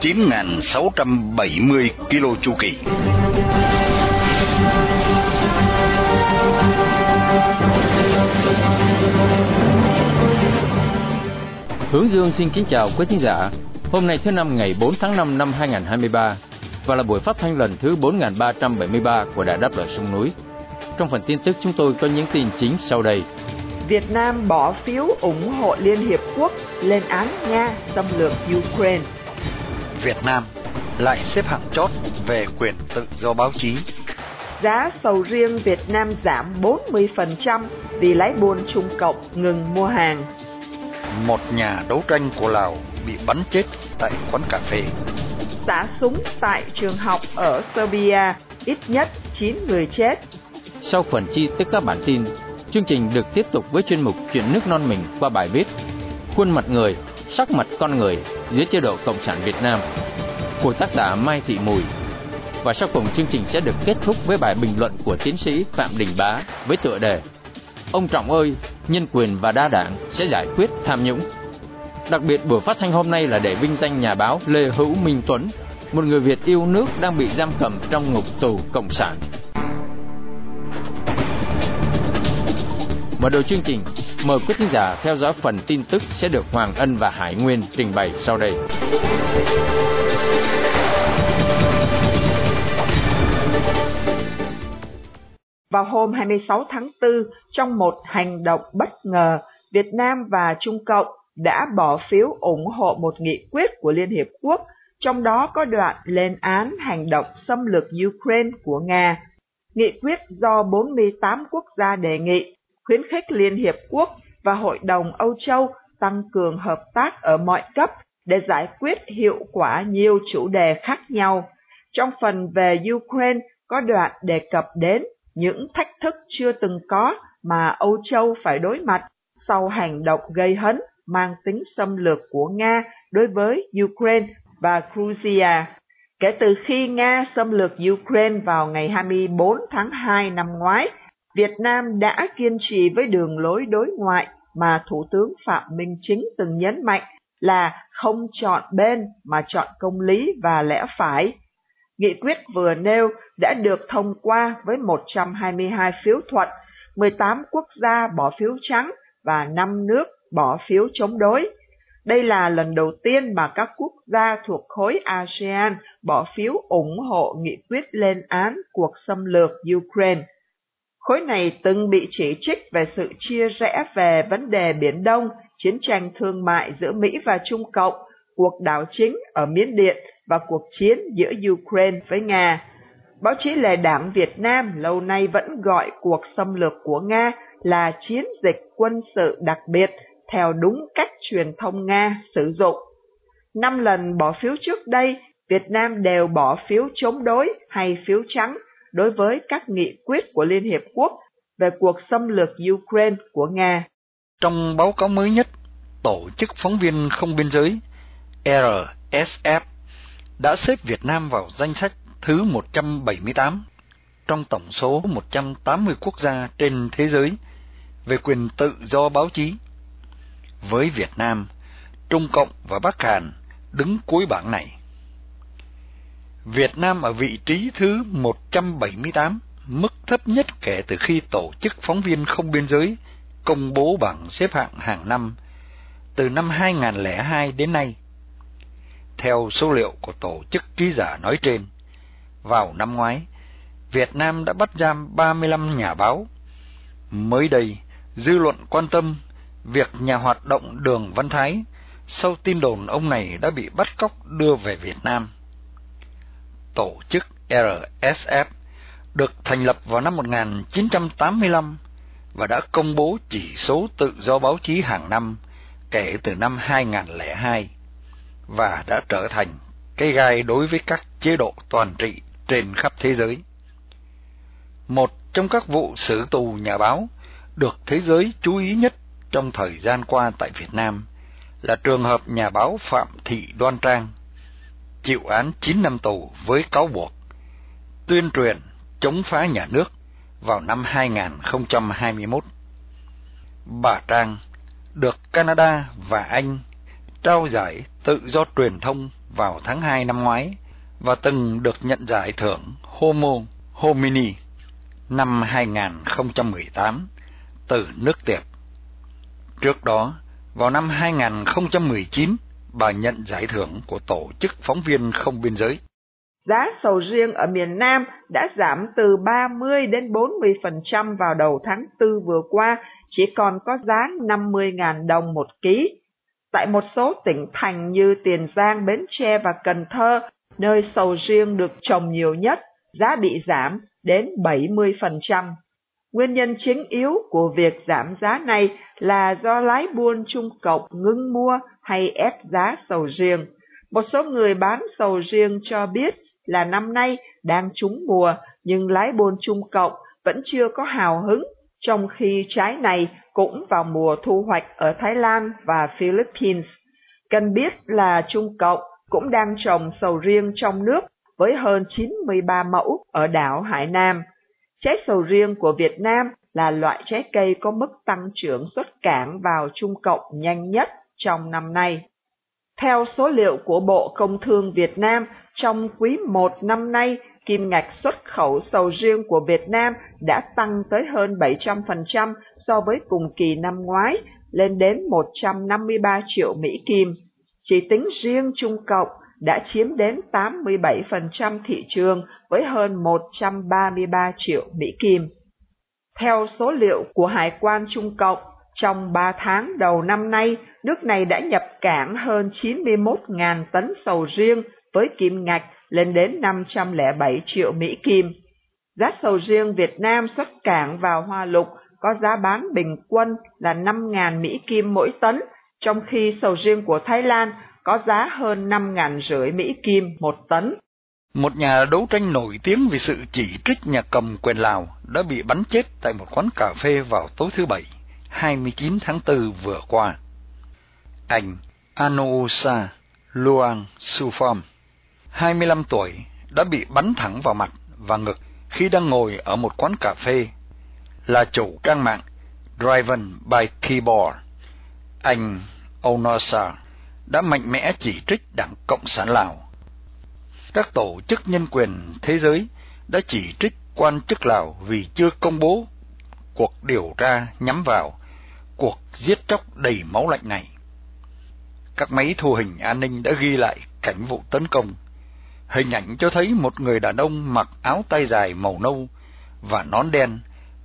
9.670 km chu kỳ. Hướng Dương xin kính chào quý khán giả. Hôm nay thứ năm ngày 4 tháng 5 năm 2023 và là buổi phát thanh lần thứ 4373 của Đài Đáp Lời Sông Núi. Trong phần tin tức chúng tôi có những tin chính sau đây. Việt Nam bỏ phiếu ủng hộ Liên Hiệp Quốc lên án Nga xâm lược Ukraine. Việt Nam lại xếp hạng chót về quyền tự do báo chí. Giá sầu riêng Việt Nam giảm 40% vì lái buôn Trung Cộng ngừng mua hàng. Một nhà đấu tranh của Lào bị bắn chết tại quán cà phê. Xả súng tại trường học ở Serbia, ít nhất 9 người chết. Sau phần chi tiết các bản tin, chương trình được tiếp tục với chuyên mục Chuyện nước non mình qua bài viết Khuôn mặt người, sắc mặt con người dưới chế độ Cộng sản Việt Nam của tác giả Mai Thị Mùi. Và sau cùng chương trình sẽ được kết thúc với bài bình luận của tiến sĩ Phạm Đình Bá với tựa đề Ông Trọng ơi, nhân quyền và đa đảng sẽ giải quyết tham nhũng. Đặc biệt buổi phát thanh hôm nay là để vinh danh nhà báo Lê Hữu Minh Tuấn, một người Việt yêu nước đang bị giam cầm trong ngục tù cộng sản. Mở đầu chương trình, mời quý thính giả theo dõi phần tin tức sẽ được Hoàng Ân và Hải Nguyên trình bày sau đây. Vào hôm 26 tháng 4, trong một hành động bất ngờ, Việt Nam và Trung Cộng đã bỏ phiếu ủng hộ một nghị quyết của Liên Hiệp Quốc, trong đó có đoạn lên án hành động xâm lược Ukraine của Nga. Nghị quyết do 48 quốc gia đề nghị khuyến khích Liên Hiệp Quốc và Hội đồng Âu Châu tăng cường hợp tác ở mọi cấp để giải quyết hiệu quả nhiều chủ đề khác nhau. Trong phần về Ukraine có đoạn đề cập đến những thách thức chưa từng có mà Âu Châu phải đối mặt sau hành động gây hấn mang tính xâm lược của Nga đối với Ukraine và Georgia. Kể từ khi Nga xâm lược Ukraine vào ngày 24 tháng 2 năm ngoái, Việt Nam đã kiên trì với đường lối đối ngoại mà Thủ tướng Phạm Minh Chính từng nhấn mạnh là không chọn bên mà chọn công lý và lẽ phải. Nghị quyết vừa nêu đã được thông qua với 122 phiếu thuận, 18 quốc gia bỏ phiếu trắng và 5 nước bỏ phiếu chống đối. Đây là lần đầu tiên mà các quốc gia thuộc khối ASEAN bỏ phiếu ủng hộ nghị quyết lên án cuộc xâm lược Ukraine. Khối này từng bị chỉ trích về sự chia rẽ về vấn đề Biển Đông, chiến tranh thương mại giữa Mỹ và Trung Cộng, cuộc đảo chính ở Miến Điện và cuộc chiến giữa Ukraine với Nga. Báo chí lề đảng Việt Nam lâu nay vẫn gọi cuộc xâm lược của Nga là chiến dịch quân sự đặc biệt theo đúng cách truyền thông Nga sử dụng. Năm lần bỏ phiếu trước đây, Việt Nam đều bỏ phiếu chống đối hay phiếu trắng đối với các nghị quyết của Liên Hiệp Quốc về cuộc xâm lược Ukraine của Nga. Trong báo cáo mới nhất, Tổ chức Phóng viên Không Biên Giới RSF đã xếp Việt Nam vào danh sách thứ 178 trong tổng số 180 quốc gia trên thế giới về quyền tự do báo chí. Với Việt Nam, Trung Cộng và Bắc Hàn đứng cuối bảng này. Việt Nam ở vị trí thứ 178, mức thấp nhất kể từ khi Tổ chức Phóng viên Không Biên Giới công bố bảng xếp hạng hàng năm từ năm 2002 đến nay. Theo số liệu của Tổ chức Ký giả nói trên, vào năm ngoái, Việt Nam đã bắt giam 35 nhà báo. Mới đây, dư luận quan tâm việc nhà hoạt động Đường Văn Thái sau tin đồn ông này đã bị bắt cóc đưa về Việt Nam tổ chức RSF được thành lập vào năm 1985 và đã công bố chỉ số tự do báo chí hàng năm kể từ năm 2002 và đã trở thành cây gai đối với các chế độ toàn trị trên khắp thế giới. Một trong các vụ xử tù nhà báo được thế giới chú ý nhất trong thời gian qua tại Việt Nam là trường hợp nhà báo Phạm Thị Đoan Trang, chịu án 9 năm tù với cáo buộc tuyên truyền chống phá nhà nước vào năm 2021. Bà Trang được Canada và Anh trao giải tự do truyền thông vào tháng 2 năm ngoái và từng được nhận giải thưởng Homo Homini năm 2018 từ nước tiệp. Trước đó, vào năm 2019, bà nhận giải thưởng của Tổ chức Phóng viên Không Biên Giới. Giá sầu riêng ở miền Nam đã giảm từ 30 đến 40% vào đầu tháng 4 vừa qua, chỉ còn có giá 50.000 đồng một ký. Tại một số tỉnh thành như Tiền Giang, Bến Tre và Cần Thơ, nơi sầu riêng được trồng nhiều nhất, giá bị giảm đến 70%. Nguyên nhân chính yếu của việc giảm giá này là do lái buôn Trung Cộng ngưng mua hay ép giá sầu riêng. Một số người bán sầu riêng cho biết là năm nay đang trúng mùa nhưng lái buôn Trung Cộng vẫn chưa có hào hứng, trong khi trái này cũng vào mùa thu hoạch ở Thái Lan và Philippines. Cần biết là Trung Cộng cũng đang trồng sầu riêng trong nước với hơn 93 mẫu ở đảo Hải Nam. Trái sầu riêng của Việt Nam là loại trái cây có mức tăng trưởng xuất cảng vào Trung Cộng nhanh nhất trong năm nay. Theo số liệu của Bộ Công Thương Việt Nam, trong quý 1 năm nay, kim ngạch xuất khẩu sầu riêng của Việt Nam đã tăng tới hơn 700% so với cùng kỳ năm ngoái, lên đến 153 triệu Mỹ Kim. Chỉ tính riêng Trung Cộng đã chiếm đến 87% thị trường với hơn 133 triệu Mỹ Kim. Theo số liệu của Hải quan Trung Cộng, trong 3 tháng đầu năm nay, nước này đã nhập cảng hơn 91.000 tấn sầu riêng với kim ngạch lên đến 507 triệu Mỹ Kim. Giá sầu riêng Việt Nam xuất cảng vào Hoa Lục có giá bán bình quân là 5.000 Mỹ Kim mỗi tấn, trong khi sầu riêng của Thái Lan có giá hơn năm ngàn rưỡi Mỹ Kim một tấn. Một nhà đấu tranh nổi tiếng vì sự chỉ trích nhà cầm quyền Lào đã bị bắn chết tại một quán cà phê vào tối thứ Bảy, 29 tháng 4 vừa qua. Anh Anousa Luang Suphom, 25 tuổi, đã bị bắn thẳng vào mặt và ngực khi đang ngồi ở một quán cà phê, là chủ trang mạng Driven by Keyboard. Anh Onosa đã mạnh mẽ chỉ trích Đảng Cộng sản Lào. Các tổ chức nhân quyền thế giới đã chỉ trích quan chức Lào vì chưa công bố cuộc điều tra nhắm vào cuộc giết chóc đầy máu lạnh này. Các máy thu hình an ninh đã ghi lại cảnh vụ tấn công. Hình ảnh cho thấy một người đàn ông mặc áo tay dài màu nâu và nón đen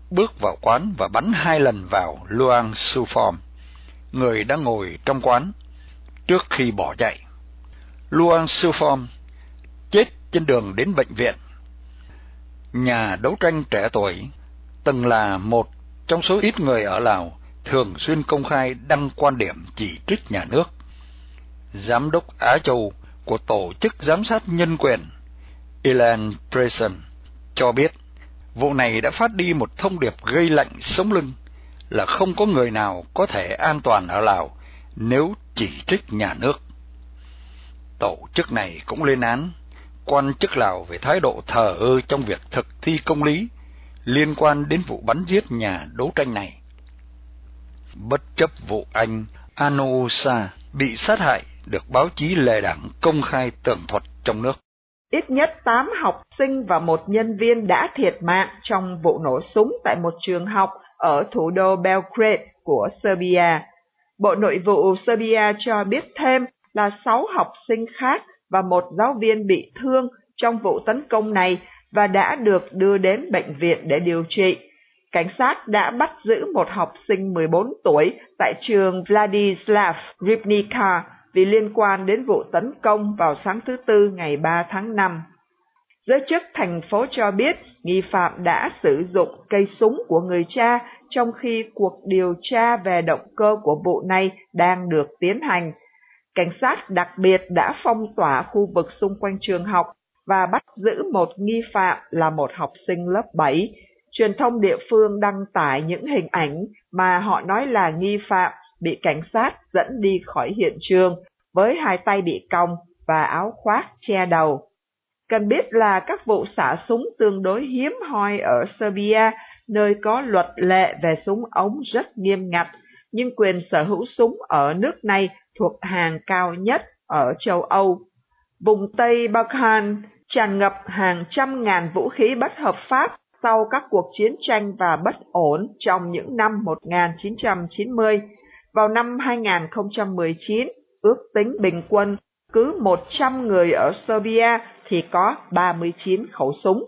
bước vào quán và bắn hai lần vào Luang Suform, người đang ngồi trong quán trước khi bỏ chạy. Luang Suform chết trên đường đến bệnh viện. Nhà đấu tranh trẻ tuổi, từng là một trong số ít người ở Lào, thường xuyên công khai đăng quan điểm chỉ trích nhà nước. Giám đốc Á Châu của Tổ chức Giám sát Nhân quyền Elan Preson cho biết vụ này đã phát đi một thông điệp gây lạnh sống lưng là không có người nào có thể an toàn ở Lào nếu chỉ trích nhà nước. Tổ chức này cũng lên án, quan chức Lào về thái độ thờ ơ trong việc thực thi công lý liên quan đến vụ bắn giết nhà đấu tranh này. Bất chấp vụ anh Anousa bị sát hại được báo chí lề đảng công khai tường thuật trong nước. Ít nhất 8 học sinh và một nhân viên đã thiệt mạng trong vụ nổ súng tại một trường học ở thủ đô Belgrade của Serbia. Bộ Nội vụ Serbia cho biết thêm là 6 học sinh khác và một giáo viên bị thương trong vụ tấn công này và đã được đưa đến bệnh viện để điều trị. Cảnh sát đã bắt giữ một học sinh 14 tuổi tại trường Vladislav Ribnica vì liên quan đến vụ tấn công vào sáng thứ Tư ngày 3 tháng 5. Giới chức thành phố cho biết nghi phạm đã sử dụng cây súng của người cha trong khi cuộc điều tra về động cơ của vụ này đang được tiến hành. Cảnh sát đặc biệt đã phong tỏa khu vực xung quanh trường học và bắt giữ một nghi phạm là một học sinh lớp 7. Truyền thông địa phương đăng tải những hình ảnh mà họ nói là nghi phạm bị cảnh sát dẫn đi khỏi hiện trường với hai tay bị cong và áo khoác che đầu. Cần biết là các vụ xả súng tương đối hiếm hoi ở Serbia, nơi có luật lệ về súng ống rất nghiêm ngặt, nhưng quyền sở hữu súng ở nước này thuộc hàng cao nhất ở châu Âu. Vùng Tây Balkan tràn ngập hàng trăm ngàn vũ khí bất hợp pháp sau các cuộc chiến tranh và bất ổn trong những năm 1990. Vào năm 2019, ước tính bình quân cứ 100 người ở Serbia thì có 39 khẩu súng.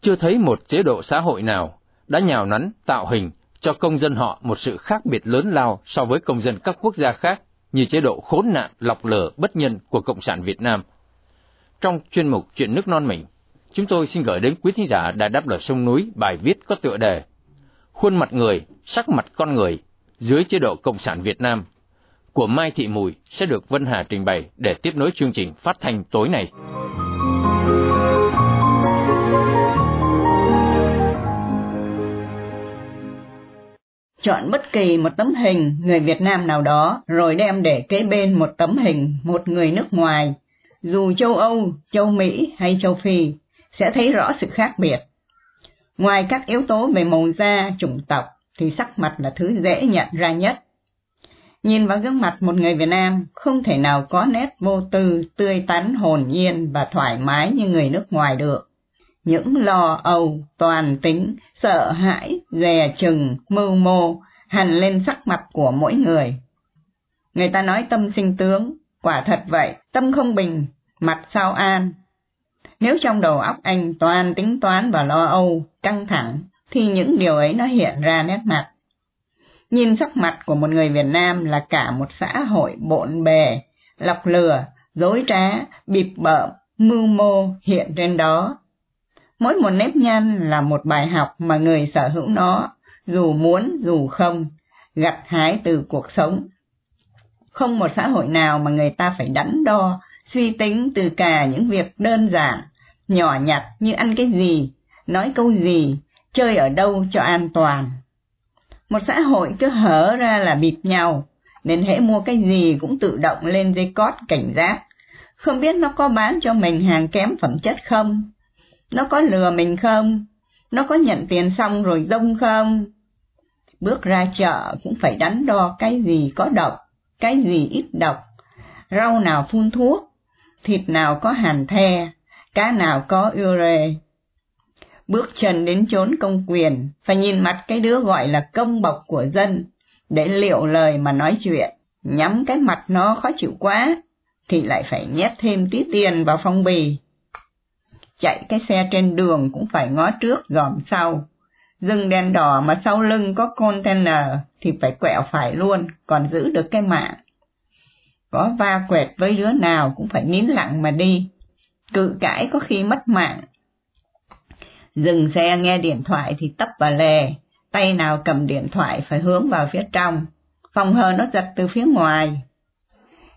Chưa thấy một chế độ xã hội nào đã nhào nắn tạo hình cho công dân họ một sự khác biệt lớn lao so với công dân các quốc gia khác như chế độ khốn nạn, lọc lở, bất nhân của Cộng sản Việt Nam. Trong chuyên mục Chuyện nước non mình, chúng tôi xin gửi đến quý thính giả đã đáp lời sông núi bài viết có tựa đề Khuôn mặt người, sắc mặt con người dưới chế độ Cộng sản Việt Nam của Mai Thị Mùi sẽ được Vân Hà trình bày để tiếp nối chương trình phát thanh tối nay. Chọn bất kỳ một tấm hình người Việt Nam nào đó rồi đem để kế bên một tấm hình một người nước ngoài, dù châu Âu, châu Mỹ hay châu Phi, sẽ thấy rõ sự khác biệt. Ngoài các yếu tố về màu da, chủng tộc, thì sắc mặt là thứ dễ nhận ra nhất. Nhìn vào gương mặt một người Việt Nam, không thể nào có nét vô tư, tươi tắn, hồn nhiên và thoải mái như người nước ngoài được. Những lo âu, toàn tính, sợ hãi, dè chừng, mưu mô, hằn lên sắc mặt của mỗi người. Người ta nói tâm sinh tướng, quả thật vậy, tâm không bình, mặt sao an, nếu trong đầu óc anh toàn tính toán và lo âu, căng thẳng, thì những điều ấy nó hiện ra nét mặt. Nhìn sắc mặt của một người Việt Nam là cả một xã hội bộn bề, lọc lừa, dối trá, bịp bợm, mưu mô hiện trên đó. Mỗi một nếp nhăn là một bài học mà người sở hữu nó, dù muốn dù không, gặt hái từ cuộc sống. Không một xã hội nào mà người ta phải đắn đo, suy tính từ cả những việc đơn giản, nhỏ nhặt như ăn cái gì, nói câu gì, chơi ở đâu cho an toàn. Một xã hội cứ hở ra là bịp nhau, nên hễ mua cái gì cũng tự động lên dây cót cảnh giác. Không biết nó có bán cho mình hàng kém phẩm chất không? Nó có lừa mình không? Nó có nhận tiền xong rồi dông không? Bước ra chợ cũng phải đắn đo cái gì có độc, cái gì ít độc, rau nào phun thuốc, thịt nào có hàn the, cá nào có ure. Bước chân đến chốn công quyền, phải nhìn mặt cái đứa gọi là công bộc của dân, để liệu lời mà nói chuyện, nhắm cái mặt nó khó chịu quá, thì lại phải nhét thêm tí tiền vào phong bì. Chạy cái xe trên đường cũng phải ngó trước dòm sau. Dừng đèn đỏ mà sau lưng có container thì phải quẹo phải luôn, còn giữ được cái mạng. Có va quẹt với đứa nào cũng phải nín lặng mà đi, cự cãi có khi mất mạng. Dừng xe nghe điện thoại thì tấp vào lề, tay nào cầm điện thoại phải hướng vào phía trong, phòng hờ nó giật từ phía ngoài.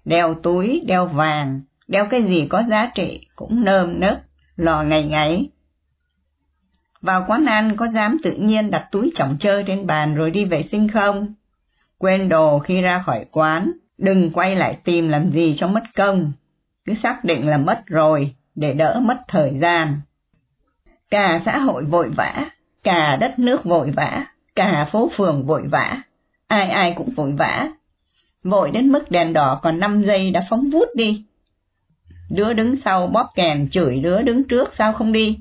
Đeo túi, đeo vàng, đeo cái gì có giá trị cũng nơm nớp, lò ngày ngày. Vào quán ăn có dám tự nhiên đặt túi chồng chơi trên bàn rồi đi vệ sinh không? Quên đồ khi ra khỏi quán, đừng quay lại tìm làm gì cho mất công. Cứ xác định là mất rồi, để đỡ mất thời gian. Cả xã hội vội vã, cả đất nước vội vã, cả phố phường vội vã, ai ai cũng vội vã. Vội đến mức đèn đỏ còn 5 giây đã phóng vút đi. Đứa đứng sau bóp kèn chửi đứa đứng trước sao không đi.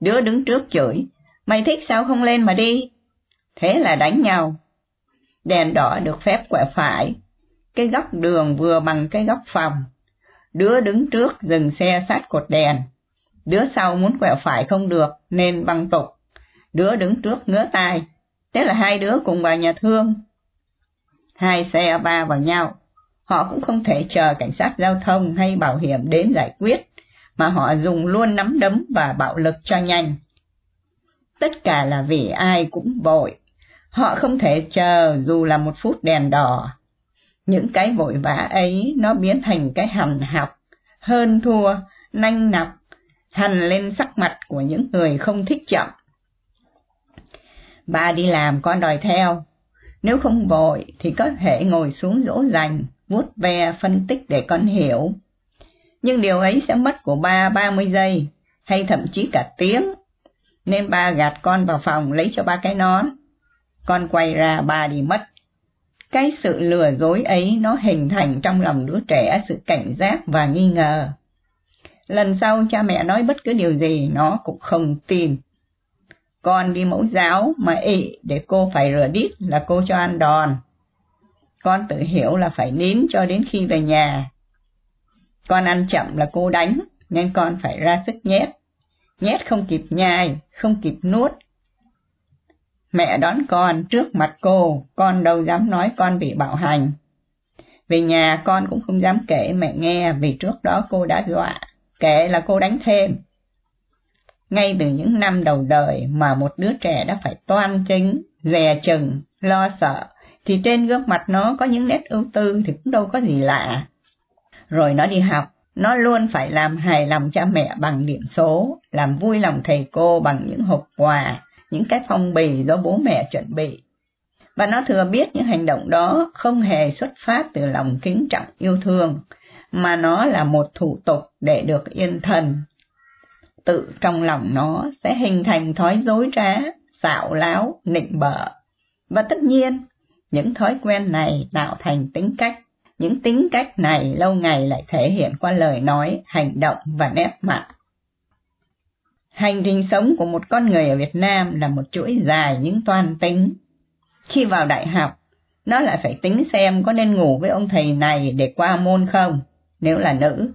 Đứa đứng trước chửi, mày thích sao không lên mà đi. Thế là đánh nhau. Đèn đỏ được phép quẹo phải, cái góc đường vừa bằng cái góc phòng. Đứa đứng trước dừng xe sát cột đèn. Đứa sau muốn quẹo phải không được nên băng tục. Đứa đứng trước ngứa tai. Thế là hai đứa cùng vào nhà thương. Hai xe ba vào nhau. Họ cũng không thể chờ cảnh sát giao thông hay bảo hiểm đến giải quyết, mà họ dùng luôn nắm đấm và bạo lực cho nhanh. Tất cả là vì ai cũng vội. Họ không thể chờ dù là một phút đèn đỏ. Những cái vội vã ấy nó biến thành cái hằn học, hơn thua, nanh nọc, hằn lên sắc mặt của những người không thích chậm. Ba đi làm con đòi theo, nếu không vội thì có thể ngồi xuống dỗ dành, vuốt ve phân tích để con hiểu. Nhưng điều ấy sẽ mất của ba ba mươi giây, hay thậm chí cả tiếng. Nên ba gạt con vào phòng lấy cho ba cái nón. Con quay ra ba đi mất. Cái sự lừa dối ấy nó hình thành trong lòng đứa trẻ sự cảnh giác và nghi ngờ. Lần sau cha mẹ nói bất cứ điều gì nó cũng không tin. Con đi mẫu giáo mà ị để cô phải rửa đít là cô cho ăn đòn. Con tự hiểu là phải nín cho đến khi về nhà. Con ăn chậm là cô đánh, nên con phải ra sức nhét. Nhét không kịp nhai, không kịp nuốt. Mẹ đón con trước mặt cô, con đâu dám nói con bị bạo hành. Về nhà con cũng không dám kể mẹ nghe vì trước đó cô đã dọa, kể là cô đánh thêm. Ngay từ những năm đầu đời mà một đứa trẻ đã phải toan chính, dè chừng, lo sợ, thì trên gương mặt nó có những nét ưu tư thì cũng đâu có gì lạ. Rồi nó đi học, nó luôn phải làm hài lòng cha mẹ bằng điểm số, làm vui lòng thầy cô bằng những hộp quà, những cái phong bì do bố mẹ chuẩn bị. Và nó thừa biết những hành động đó không hề xuất phát từ lòng kính trọng yêu thương, mà nó là một thủ tục để được yên thần. Tự trong lòng nó sẽ hình thành thói dối trá, xạo láo, nịnh bợ. Và tất nhiên, những thói quen này tạo thành tính cách. Những tính cách này lâu ngày lại thể hiện qua lời nói, hành động và nét mặt. Hành trình sống của một con người ở Việt Nam là một chuỗi dài những toan tính. Khi vào đại học, nó lại phải tính xem có nên ngủ với ông thầy này để qua môn không, nếu là nữ.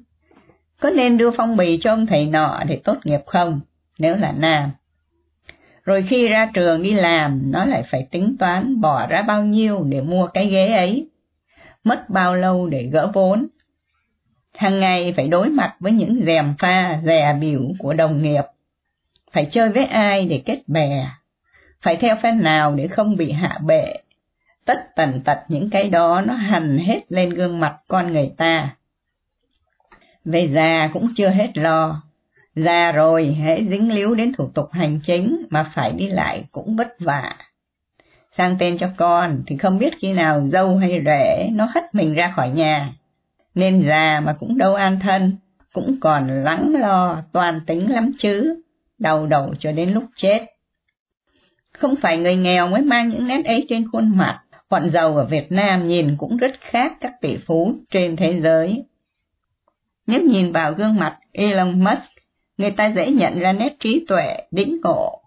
Có nên đưa phong bì cho ông thầy nọ để tốt nghiệp không, nếu là nam. Rồi khi ra trường đi làm, nó lại phải tính toán bỏ ra bao nhiêu để mua cái ghế ấy. Mất bao lâu để gỡ vốn. Hàng ngày phải đối mặt với những dèm pha, dè biểu của đồng nghiệp. Phải chơi với ai để kết bè. Phải theo phe nào để không bị hạ bệ. Tất tần tật những cái đó nó hành hết lên gương mặt con người ta. Về già cũng chưa hết lo, Già rồi, hãy dính líu đến thủ tục hành chính mà phải đi lại cũng vất vả. Sang tên cho con thì không biết khi nào dâu hay rể nó hất mình ra khỏi nhà. Nên già mà cũng đâu an thân, cũng còn lắng lo toàn tính lắm chứ, đầu đầu cho đến lúc chết. Không phải người nghèo mới mang những nét ấy trên khuôn mặt, bọn giàu ở Việt Nam nhìn cũng rất khác các tỷ phú trên thế giới. Nếu nhìn vào gương mặt Elon Musk người ta dễ nhận ra nét trí tuệ, đĩnh ngộ,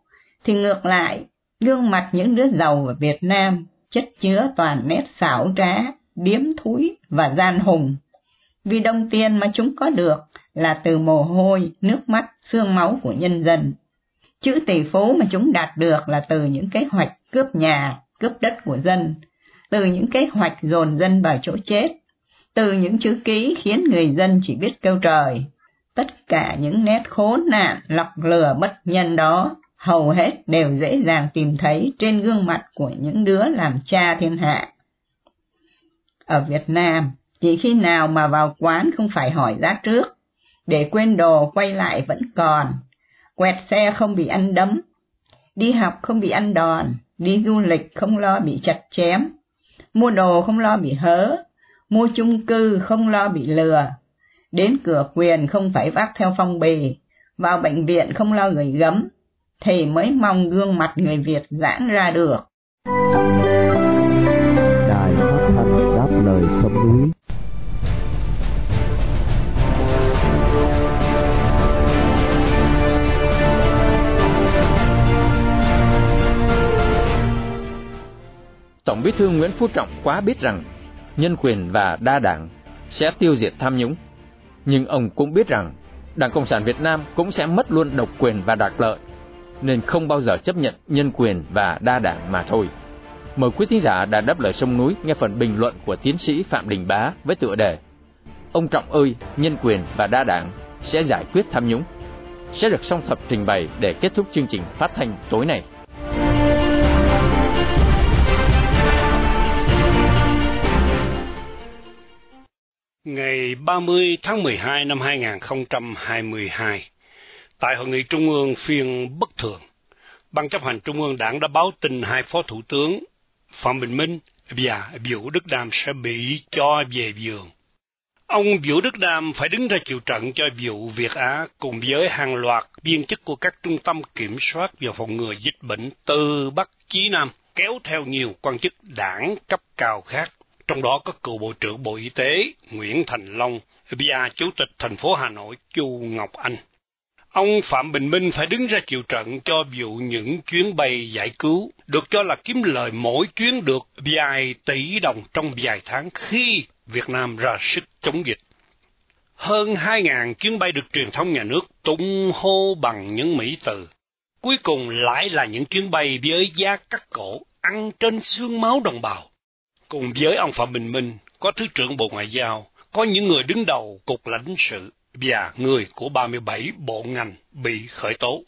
thì ngược lại, gương mặt những đứa giàu ở Việt Nam chất chứa toàn nét xảo trá, điếm thúi và gian hùng. Vì đồng tiền mà chúng có được là từ mồ hôi, nước mắt, xương máu của nhân dân. Chữ tỷ phú mà chúng đạt được là từ những kế hoạch cướp nhà, cướp đất của dân, từ những kế hoạch dồn dân vào chỗ chết, từ những chữ ký khiến người dân chỉ biết kêu trời, tất cả những nét khốn nạn, lọc lừa bất nhân đó, hầu hết đều dễ dàng tìm thấy trên gương mặt của những đứa làm cha thiên hạ. Ở Việt Nam, chỉ khi nào mà vào quán không phải hỏi giá trước, để quên đồ quay lại vẫn còn, quẹt xe không bị ăn đấm, đi học không bị ăn đòn, đi du lịch không lo bị chặt chém, mua đồ không lo bị hớ, mua chung cư không lo bị lừa, đến cửa quyền không phải vác theo phong bì, vào bệnh viện không lo người gấm, thì mới mong gương mặt người Việt giãn ra được. Đài phát thanh đáp lời sông núi Tổng bí thư Nguyễn Phú Trọng quá biết rằng nhân quyền và đa đảng sẽ tiêu diệt tham nhũng. Nhưng ông cũng biết rằng Đảng Cộng sản Việt Nam cũng sẽ mất luôn độc quyền và đặc lợi, nên không bao giờ chấp nhận nhân quyền và đa đảng mà thôi. Mời quý thính giả đã đáp lời sông núi nghe phần bình luận của tiến sĩ Phạm Đình Bá với tựa đề Ông Trọng ơi, nhân quyền và đa đảng sẽ giải quyết tham nhũng sẽ được song thập trình bày để kết thúc chương trình phát thanh tối nay. Ngày 30 tháng 12 năm 2022, tại Hội nghị Trung ương phiên bất thường, Ban chấp hành Trung ương Đảng đã báo tin hai Phó Thủ tướng Phạm Bình Minh và Vũ Đức Đam sẽ bị cho về giường. Ông Vũ Đức Đam phải đứng ra chịu trận cho vụ Việt Á cùng với hàng loạt viên chức của các trung tâm kiểm soát và phòng ngừa dịch bệnh từ Bắc chí Nam, kéo theo nhiều quan chức đảng cấp cao khác trong đó có cựu Bộ trưởng Bộ Y tế Nguyễn Thành Long và Chủ tịch thành phố Hà Nội Chu Ngọc Anh. Ông Phạm Bình Minh phải đứng ra chịu trận cho vụ những chuyến bay giải cứu, được cho là kiếm lời mỗi chuyến được vài tỷ đồng trong vài tháng khi Việt Nam ra sức chống dịch. Hơn 2.000 chuyến bay được truyền thông nhà nước tung hô bằng những mỹ từ. Cuối cùng lại là những chuyến bay với giá cắt cổ, ăn trên xương máu đồng bào. Cùng với ông Phạm Bình Minh, có Thứ trưởng Bộ Ngoại giao, có những người đứng đầu Cục lãnh sự và người của 37 bộ ngành bị khởi tố.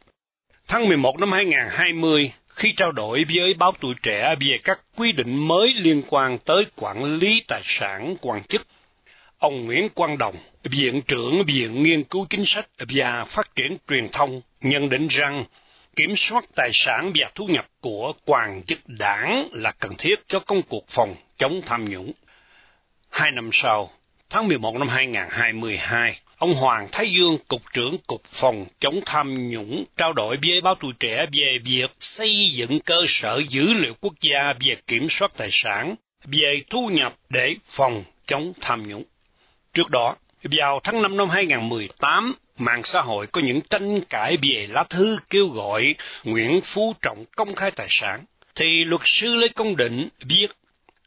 Tháng 11 năm 2020, khi trao đổi với báo tuổi trẻ về các quy định mới liên quan tới quản lý tài sản quan chức, ông Nguyễn Quang Đồng, Viện trưởng Viện Nghiên cứu Chính sách và Phát triển Truyền thông, nhận định rằng kiểm soát tài sản và thu nhập của quan chức đảng là cần thiết cho công cuộc phòng chống tham nhũng. Hai năm sau, tháng 11 năm 2022, ông Hoàng Thái Dương, Cục trưởng Cục Phòng chống tham nhũng, trao đổi với báo tuổi trẻ về việc xây dựng cơ sở dữ liệu quốc gia về kiểm soát tài sản, về thu nhập để phòng chống tham nhũng. Trước đó, vào tháng 5 năm 2018, mạng xã hội có những tranh cãi về lá thư kêu gọi Nguyễn Phú Trọng công khai tài sản, thì luật sư Lê Công Định viết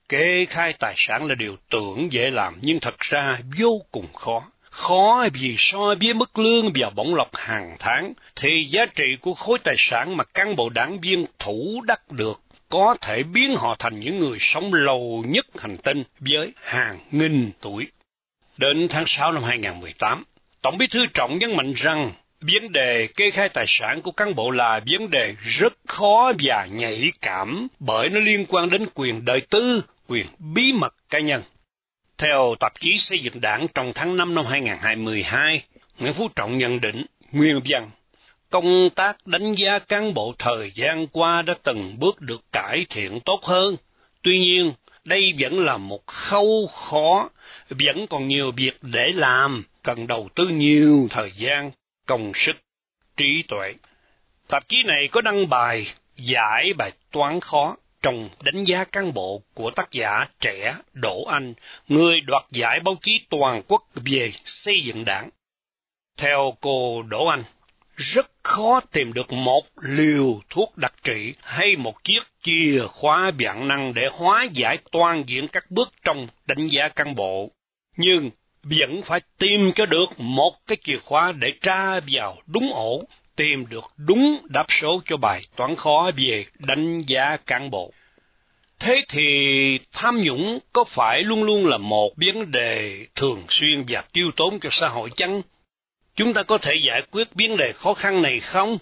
kê khai tài sản là điều tưởng dễ làm nhưng thật ra vô cùng khó. Khó vì so với mức lương và bổng lộc hàng tháng, thì giá trị của khối tài sản mà cán bộ đảng viên thủ đắc được có thể biến họ thành những người sống lâu nhất hành tinh với hàng nghìn tuổi. Đến tháng 6 năm 2018, Tổng bí thư Trọng nhấn mạnh rằng vấn đề kê khai tài sản của cán bộ là vấn đề rất khó và nhạy cảm bởi nó liên quan đến quyền đời tư, quyền bí mật cá nhân. Theo tạp chí xây dựng đảng trong tháng 5 năm 2022, Nguyễn Phú Trọng nhận định nguyên văn công tác đánh giá cán bộ thời gian qua đã từng bước được cải thiện tốt hơn. Tuy nhiên, đây vẫn là một khâu khó, vẫn còn nhiều việc để làm, cần đầu tư nhiều thời gian, công sức, trí tuệ. Tạp chí này có đăng bài giải bài toán khó trong đánh giá cán bộ của tác giả trẻ Đỗ Anh, người đoạt giải báo chí toàn quốc về xây dựng đảng. Theo cô Đỗ Anh, rất khó tìm được một liều thuốc đặc trị hay một chiếc chìa khóa vạn năng để hóa giải toàn diện các bước trong đánh giá cán bộ. Nhưng vẫn phải tìm cho được một cái chìa khóa để tra vào đúng ổ, tìm được đúng đáp số cho bài toán khó về đánh giá cán bộ. Thế thì tham nhũng có phải luôn luôn là một vấn đề thường xuyên và tiêu tốn cho xã hội chăng? Chúng ta có thể giải quyết vấn đề khó khăn này không?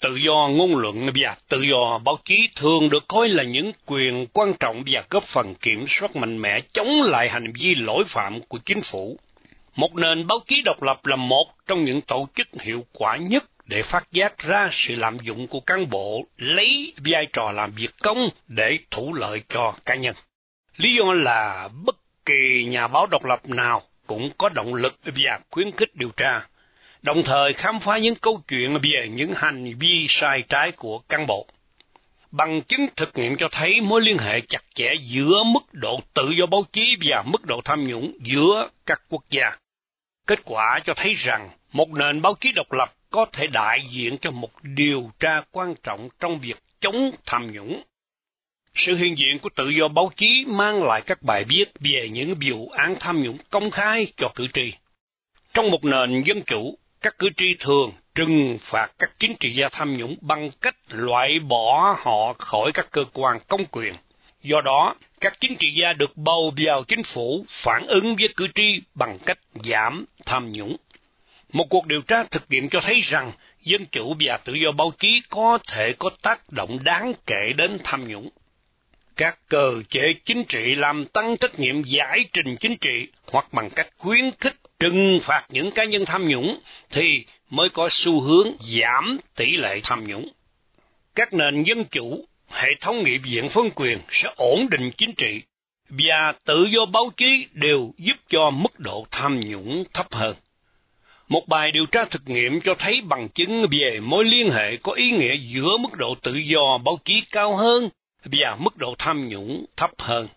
Tự do ngôn luận và tự do báo chí thường được coi là những quyền quan trọng và góp phần kiểm soát mạnh mẽ chống lại hành vi lỗi phạm của chính phủ. Một nền báo chí độc lập là một trong những tổ chức hiệu quả nhất để phát giác ra sự lạm dụng của cán bộ lấy vai trò làm việc công để thủ lợi cho cá nhân. Lý do là bất kỳ nhà báo độc lập nào cũng có động lực và khuyến khích điều tra, đồng thời khám phá những câu chuyện về những hành vi sai trái của cán bộ. Bằng chứng thực nghiệm cho thấy mối liên hệ chặt chẽ giữa mức độ tự do báo chí và mức độ tham nhũng giữa các quốc gia. Kết quả cho thấy rằng một nền báo chí độc lập có thể đại diện cho một điều tra quan trọng trong việc chống tham nhũng. Sự hiện diện của tự do báo chí mang lại các bài viết về những vụ án tham nhũng công khai cho cử tri. Trong một nền dân chủ, các cử tri thường trừng phạt các chính trị gia tham nhũng bằng cách loại bỏ họ khỏi các cơ quan công quyền. Do đó, các chính trị gia được bầu vào chính phủ phản ứng với cử tri bằng cách giảm tham nhũng. Một cuộc điều tra thực nghiệm cho thấy rằng dân chủ và tự do báo chí có thể có tác động đáng kể đến tham nhũng. Các cơ chế chính trị làm tăng trách nhiệm giải trình chính trị hoặc bằng cách khuyến khích trừng phạt những cá nhân tham nhũng thì mới có xu hướng giảm tỷ lệ tham nhũng. Các nền dân chủ, hệ thống nghị viện phân quyền sẽ ổn định chính trị và tự do báo chí đều giúp cho mức độ tham nhũng thấp hơn. Một bài điều tra thực nghiệm cho thấy bằng chứng về mối liên hệ có ý nghĩa giữa mức độ tự do báo chí cao hơn và mức độ tham nhũng thấp hơn.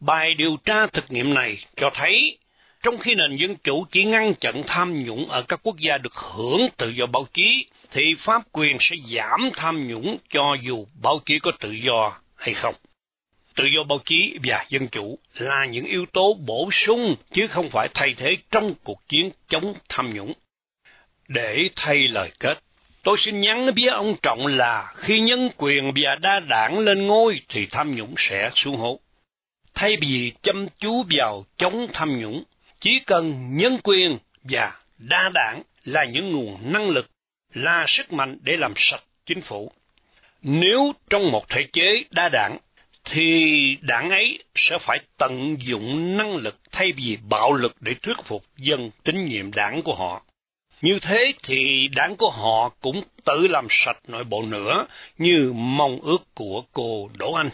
Bài điều tra thực nghiệm này cho thấy trong khi nền dân chủ chỉ ngăn chặn tham nhũng ở các quốc gia được hưởng tự do báo chí, thì pháp quyền sẽ giảm tham nhũng cho dù báo chí có tự do hay không. Tự do báo chí và dân chủ là những yếu tố bổ sung chứ không phải thay thế trong cuộc chiến chống tham nhũng. Để thay lời kết, tôi xin nhắn với ông Trọng là khi nhân quyền và đa đảng lên ngôi thì tham nhũng sẽ xuống hố. Thay vì chăm chú vào chống tham nhũng, chỉ cần nhân quyền và đa đảng là những nguồn năng lực, là sức mạnh để làm sạch chính phủ. Nếu trong một thể chế đa đảng, thì đảng ấy sẽ phải tận dụng năng lực thay vì bạo lực để thuyết phục dân tín nhiệm đảng của họ. Như thế thì đảng của họ cũng tự làm sạch nội bộ nữa, như mong ước của cô Đỗ Anh.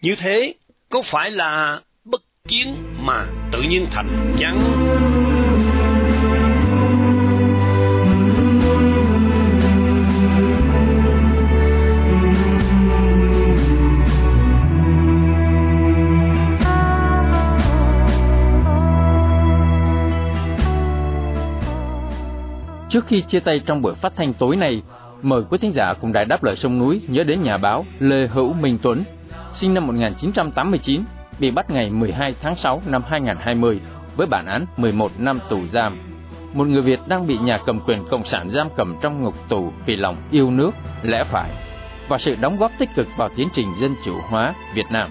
Như thế, có phải là bất chiến mà tự nhiên thành chắn Trước khi chia tay trong buổi phát thanh tối nay, mời quý thính giả cùng đài đáp lời sông núi nhớ đến nhà báo Lê Hữu Minh Tuấn, sinh năm 1989, bị bắt ngày 12 tháng 6 năm 2020 với bản án 11 năm tù giam. Một người Việt đang bị nhà cầm quyền Cộng sản giam cầm trong ngục tù vì lòng yêu nước, lẽ phải và sự đóng góp tích cực vào tiến trình dân chủ hóa Việt Nam.